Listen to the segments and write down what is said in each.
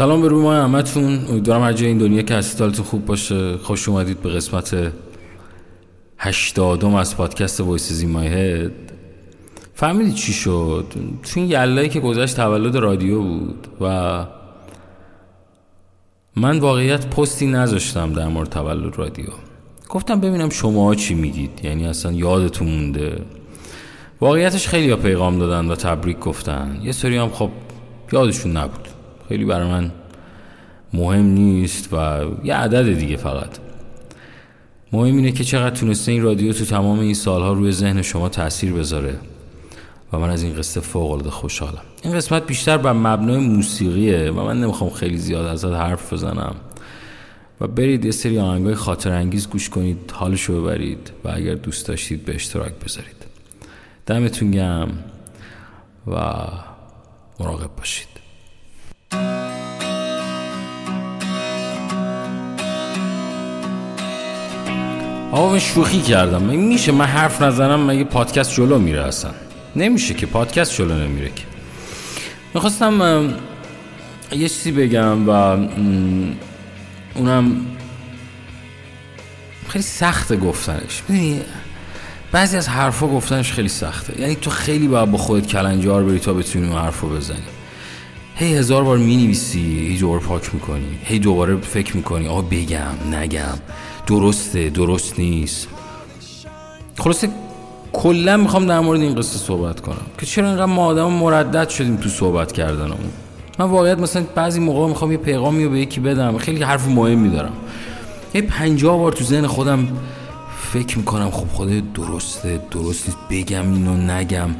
سلام به روی همتون. امیدوارم هر جای این دنیا که هستید خوب باشه. خوش اومدید به قسمت هشتادم از پادکست Voices in My Head. فهمیدید چی شد؟ تو این یلدایی که گذشت تولد رادیو بود و من واقعیت پستی نذاشتم در مورد تولد رادیو. گفتم ببینم شما چی میگید. یعنی اصلا یادتون مونده. واقعیتش خیلی ها پیغام دادن و تبریک گفتن. یه سری هم خب یادشون نبود. خیلی برای من مهم نیست و یه عدد دیگه فقط. مهم اینه که چقدر تونسته این رادیو تو تمام این سالها روی ذهن شما تاثیر بذاره و من از این قصه فوق العاده خوشحالم. این قسمت بیشتر بر مبنای موسیقیه و من نمی‌خوام خیلی زیاد ازت حرف بزنم. و برید یه سری آهنگای خاطر انگیز گوش کنید حالشو ببرید و اگر دوست داشتید به اشتراک بذارید. دمتون گم و مراقب باشید. آقا شوخی کردم. میشه من حرف نزنم مگه پادکست جلو میره اصلا. نمیشه که پادکست جلو نمیره که. می‌خواستم یه چیزی بگم و اونم خیلی سخته گفتنش. ببینی بعضی از حرفا گفتنش خیلی سخته. یعنی تو خیلی باید با خودت کلنجار بری تا بتونی اون حرفو بزنی. هی هزار بار می نویسی هی دوباره پاک می‌کنی هی دوباره فکر می‌کنی آقا بگم نگم. درسته درست نیست. خلاصه کلا می‌خوام در مورد این قصه صحبت کنم که چرا اینقدر ما آدم مردد شدیم تو صحبت کردنمون. من واقعیت مثلا بعضی موقع می‌خوام یه پیغامی رو به یکی بدم خیلی حرف مهمی دارم. یه پنجاه بار تو ذهن خودم فکر می‌کنم خب خدا درسته درست نیست. بگم اینو نگم.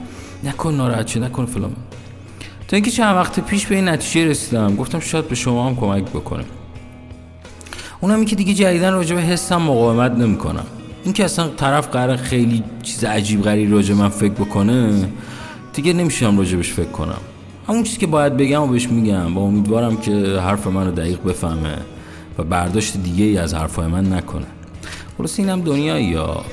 نکن ناراحت نکن فلان. تا اینکه چند وقت پیش به این نتیجه رسیدم. گفتم شاید به شما هم کمک بکنه. اونم که دیگه جدیدن راجع به حسم مقاومت نمی‌کنم. این که اصلا طرف قرار خیلی چیز عجیب غریب راجع من فکر بکنه دیگه نمیشم راجبش فکر کنم. همون چیزی که باید بگم و بهش میگم. با امیدوارم که حرف من رو دقیق بفهمه و برداشت دیگه ای از حرفای من نکنه. خلاص اینم دنیایی یا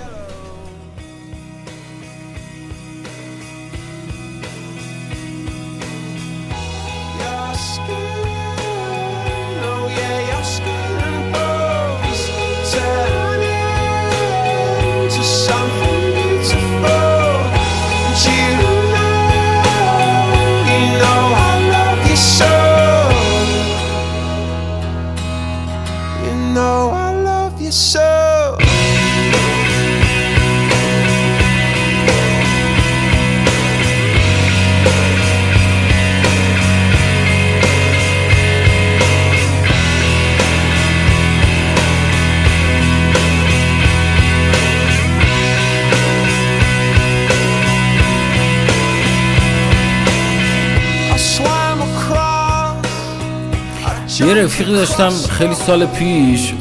یه رفیقی داشتم خیلی سال پیش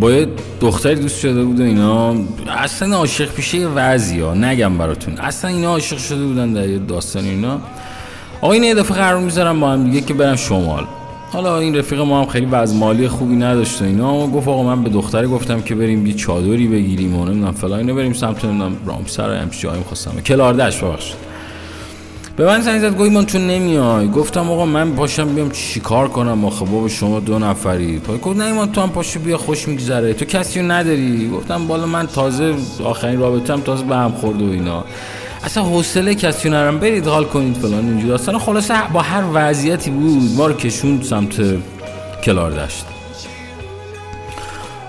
با یه دختری دوست شده بود و اینا. اصلا عاشق پیشه وضعی ها نگم براتون. اصلا اینا عاشق شده بودن در یه داستان اینا. آقا این یه دفعه قرار می‌ذارم با هم دیگه که برن شمال. حالا این رفیق ما هم خیلی وضع مالی خوبی نداشت اینا. و گفت آقا من به دختری گفتم که بریم یه چادری بگیریم و نمی‌دونم فلان اینو بریم سمت نمی‌دونم رامسر همچین جایی می‌خواستم. کلاردش ببخشید. به من زنگ زد گوی من تو نمیای. گفتم آقا من پاشم بیام چیکار کنم آخه؟ بابا شما دو نفری. گفت نه ایمان تو هم پاشو بیا خوش میگذره. تو کسی رو نداری؟ گفتم بالا من تازه آخرین رابطه تازه به هم خورده و اینا. اصلا حوصله کسی نرم برید حال کنید فلان اینجوری. اصلا خلاصه با هر وضعیتی بود ما رو کشوند سمت کلار داشت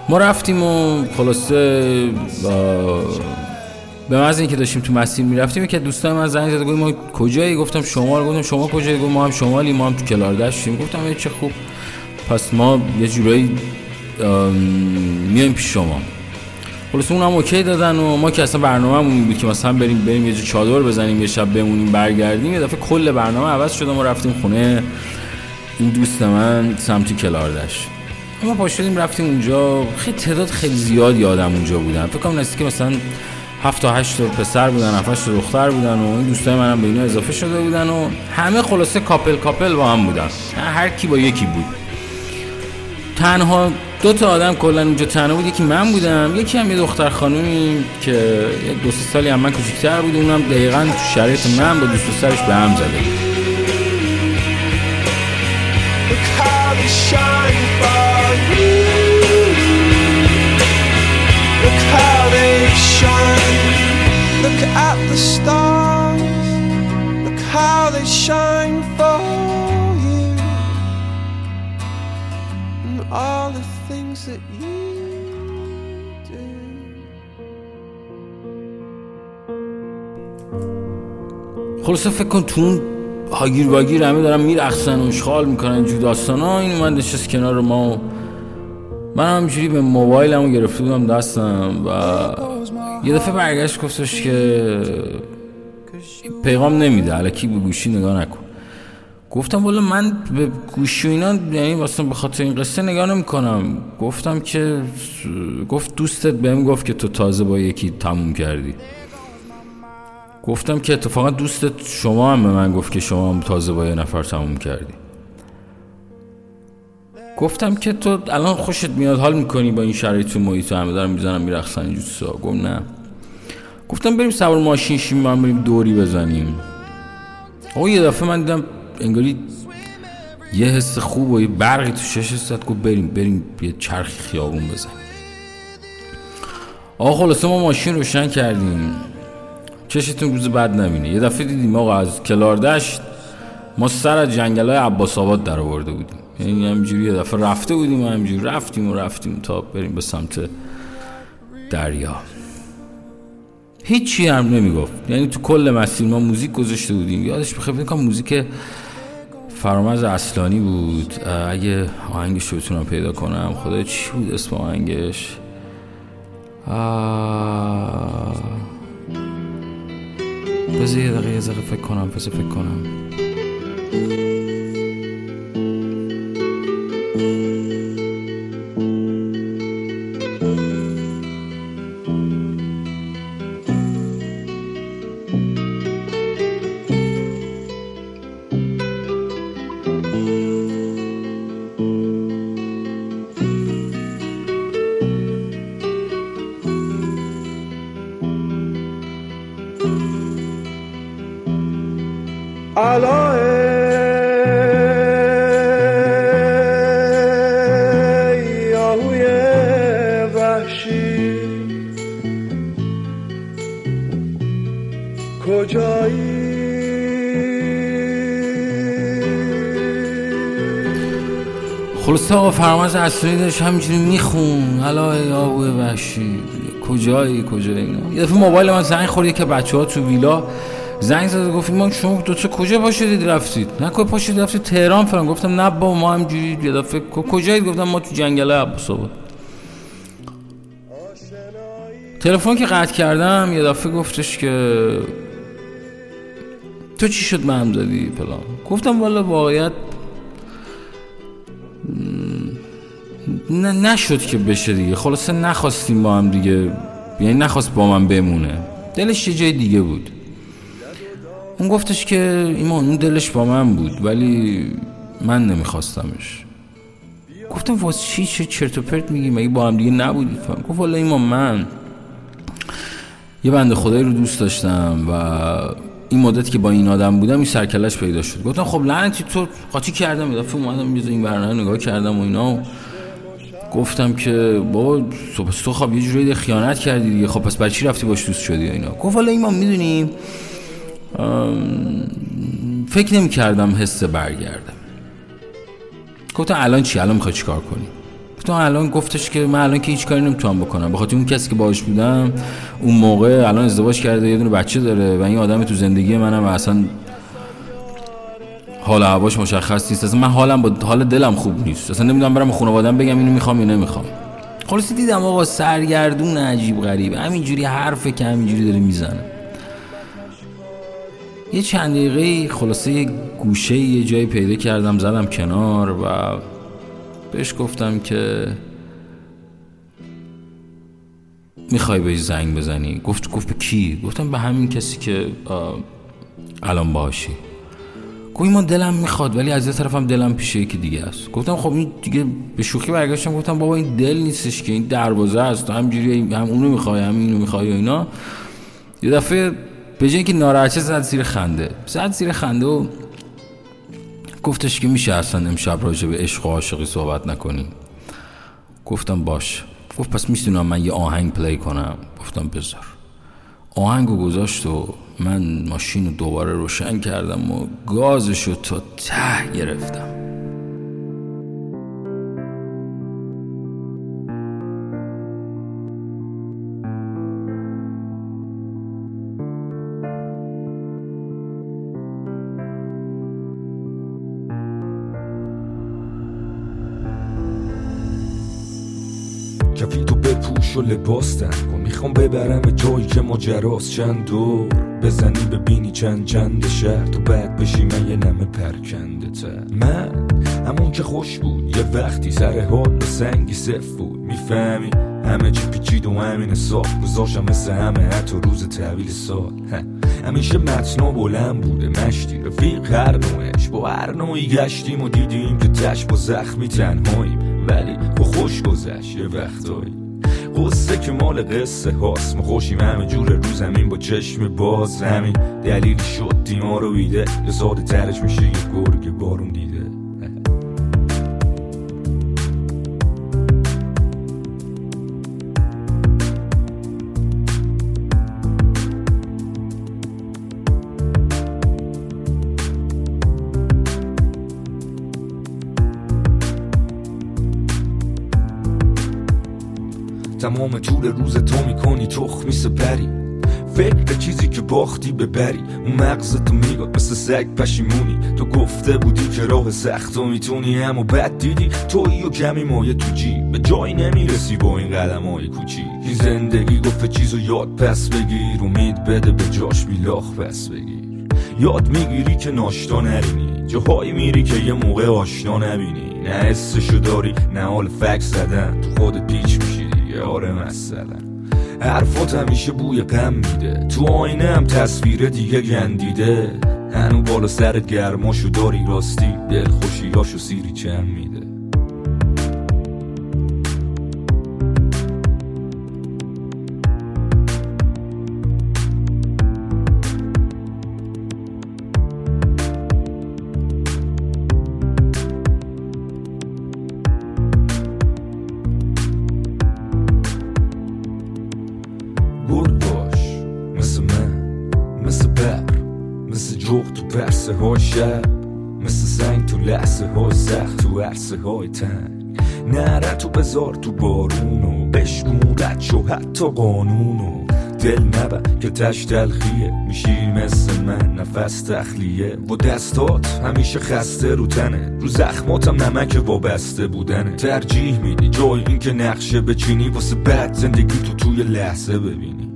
ما رفتیم و خلاصه به محض اینکه داشتیم تو مسیر می‌رفتیم که دوستان من زنگ زد ما کجایی؟ گفتم شمال. گفتم شما کجایی؟ گفت ما هم شمالی ما هم تو کلاردشتیم گفتم چه خوب. پس ما یه جورایی میایم پیش شما. خلاص اونم اوکی دادن و ما که اصلا برنامه‌مون بود که مثلا بریم بریم یه چادر بزنیم یه شب بمونیم برگردیم یه دفعه کل برنامه عوض شد و رفتیم خونه این دوست من سمتی کلاردش ما پاشدیم رفتیم اونجا. خیلی تعداد خیلی زیادی آدم اونجا بودن. فکر کنم که مثلا هفت تا هشت پسر بودن هفت تا دختر بودن و این دوستای منم به اینا اضافه شده بودن و همه خلاصه کاپل کاپل با هم بودن. هر کی با یکی بود. تنها دو تا آدم کلا اونجا تنها بود یکی من بودم یکی هم یه دختر خانومی که دو سه سالی هم من کوچیک‌تر بود اونم دقیقا تو شرایط من با دوست سرش به هم زده. بود the stars, look how they shine for you, and all the things that you. خلاصه فکر کن تو اون هاگیر واگیر همه دارن میرقصن و اشغال می‌کنن جو داستان. ها این اومد نشست کنار ما و من همجوری به موبایلمو گرفته بودم دستم و یه دفعه برگشت گفتش که پیغام نمیده. علکی به گوشی نگاه نکن. گفتم والا من به گوشی اینا یعنی واسه به خاطر این قصه نگاه نمی کنم گفتم که گفت دوستت بهم گفت که تو تازه با یکی تموم کردی. گفتم که اتفاقا دوستت شما هم به من گفت که شما هم تازه با یه نفر تموم کردی. گفتم که تو الان خوشت میاد حال می‌کنی با این شرایط تو محیط همه دارم می‌زنم میرخصن اینجور گفت نه. گفتم بریم سوار ماشین شیم ما بریم دوری بزنیم. آقا یه دفعه من دیدم انگاری یه حس خوب و یه برقی تو شش زد گفت بریم بریم یه چرخی خیابون بزنیم. آقا خلاصه ما ماشین روشن کردیم. چشتون روز بعد نمینه. یه دفعه دیدیم آقا از کلاردشت ما سر از جنگل های عباس آباد در آورده بودیم. یعنی همجوری یه دفعه رفته بودیم و همجوری رفتیم و رفتیم تا بریم به سمت دریا. هیچی هم نمی‌گفت. یعنی تو کل مسیر ما موزیک گذاشته بودیم. یادش بخیر فکر موزیک فرامز اصلانی بود. اگه آهنگش رو بتونم پیدا کنم. خدا چی بود اسم آهنگش؟ بذار یه دقیقه یه فکر کنم بذار فکر کنم. خلاصه آقا فرماز اصلی داشت همینجوری میخون. حالا آبوی وحشی کجایی کجایی اینا؟ یه دفعه موبایل من زنگ خورد که بچه ها تو ویلا زنگ زد گفت ما شما دو تا کجا پاشدید رفتید؟ نه کجا پاشدید رفتید؟ تهران فرام گفتم نه با ما همجوری یه دفعه کجایی گفتم ما تو جنگل عباس آباد. تلفن که قطع کردم یه دفعه گفتش که تو چی شد من زدی پلان گفتم والا واقعیت نه نشد که بشه دیگه. خلاصه نخواستیم با هم دیگه یعنی نخواست با من بمونه. دلش یه جای دیگه بود. اون گفتش که ایمان اون دلش با من بود ولی من نمیخواستمش. گفتم واس چی؟ چه چرت و پرت میگی؟ مگه با هم دیگه نبودی؟ گفت والا ایمان من یه بنده خدایی رو دوست داشتم و این مدتی که با این آدم بودم این سرکلش پیدا شد. گفتم خب لعنتی تو قاطی کردم دفعه اومدم یه این برنامه نگاه کردم و اینا گفتم که بابا تو تو خب یه جوری خیانت کردی دیگه. خب پس برای چی رفتی باش دوست شدی اینا؟ گفت حالا ایمان می‌دونیم فکر نمی کردم حس برگردم. گفتم الان چی؟ الان می‌خوای چیکار کنی؟ گفتم الان گفتش که من الان که هیچ کاری نمی‌تونم بکنم. بخاطر اون کسی که باهاش بودم اون موقع الان ازدواج کرده یه دونه بچه داره و این آدم تو زندگی منم اصلا حال هواش مشخص نیست. اصلا من حالم با حال دلم خوب نیست. اصلا نمی‌دونم برم خانوادم بگم اینو می‌خوام یا نمی‌خوام. خلاص دیدم آقا سرگردون عجیب غریب. همینجوری حرفه که همینجوری داره می‌زنه. یه چند دقیقه خلاصه گوشه یه جایی پیدا کردم زدم کنار و بهش گفتم که می‌خوای بهش زنگ بزنی. گفت گفت به کی؟ گفتم به همین کسی که الان باشی گوی ما دلم می‌خواد ولی از یه طرفم دلم پیشه یکی دیگه است. گفتم خب این دیگه به شوخی برگشتم گفتم بابا این دل نیستش که این دروازه است. تو همجوری هم اونو می‌خوای هم اینو می‌خوای و اینا. یه دفعه به جای که ناراحتی زد زیر خنده. زد زیر خنده و گفتش که میشه اصلا امشب راجع به عشق و عاشقی صحبت نکنیم گفتم باش. گفت پس می‌تونم من یه آهنگ پلی کنم؟ گفتم بذار. آهنگو گذاشت و من ماشین رو دوباره روشن کردم و گازش رو تا ته گرفتم. تو بپوش و لباس تن کن. می‌خوام ببرم جایی که ماجراست چند دور بزنی ببینی چند چند شهر. تو بعد بشی من یه نمه پرکنده تر. من همون که خوش بود. یه وقتی سر حال و سنگی صف بود. می‌فهمی همه چی پیچید و همین سال گذاشتم مثل همه حتی روز تحویل سال. همیشه متنا بلند بوده. مشتی رفیق هر نوعش. با هر نوعی گشتیم و دیدیم که تش با زخمی تنهاییم. ولی با خوش گذشت یه وقتایی. قصه که مال قصه هاست. ما خوشیم همه جور رو زمین با چشم باز. همین دلیلی شد دیما رو بیده یا ساده ترش میشه یه گرگ بارون دیده. تمام طول روز تو می‌کنی تخمی سپری فکر چیزی که باختی ببری. اون مغزتو میگاد مثل سگ پشیمونی. تو گفته بودی که راه سخت و می‌تونی اما بد دیدی توی و کمی مایه تو جی به جایی نمی‌رسی با این قدم های کوچی این زندگی گفته چیزو یاد پس بگیر. امید بده به جاش بیلاخ پس بگیر. یاد می‌گیری که ناشتا نرینی جاهایی میری که یه موقع آشنا نبینی. نه حسشو داری نه حال فکس زدن. تو خود پیچ میشی. دیگه آره مثلا. حرفات همیشه بوی غم میده. تو آینه هم تصویر دیگه گندیده. هنو بالا سرت گرماشو داری راستی. دل خوشیاشو سیری چم میده. شب مثل سنگ تو لحظه های سخت تو عرصه های تنگ. نره تو بذار تو بارونو بشکون رد شو حتی قانونو دل نبر که تش تلخیه. میشی مثل من نفس تخلیه. و دستات همیشه خسته رو تنه. رو زخماتم نمک وابسته بودنه. ترجیح میدی جای این که نقشه بچینی. واسه بعد زندگی تو توی لحظه ببینی.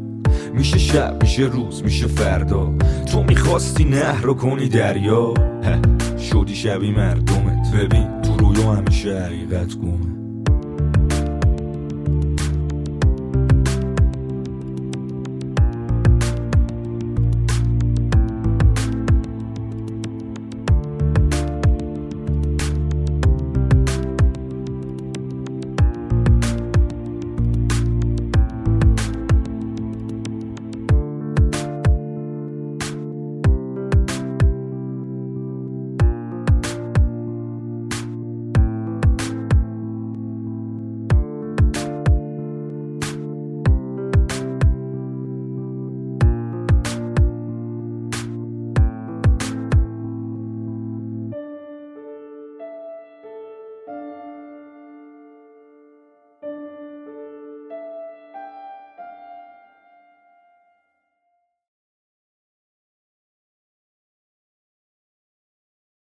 میشه شب میشه روز میشه فردا. تو می‌خواستی نهر رو کنی دریا. شدی شبی مردمت. ببین تو رویا همیشه حقیقت گمه.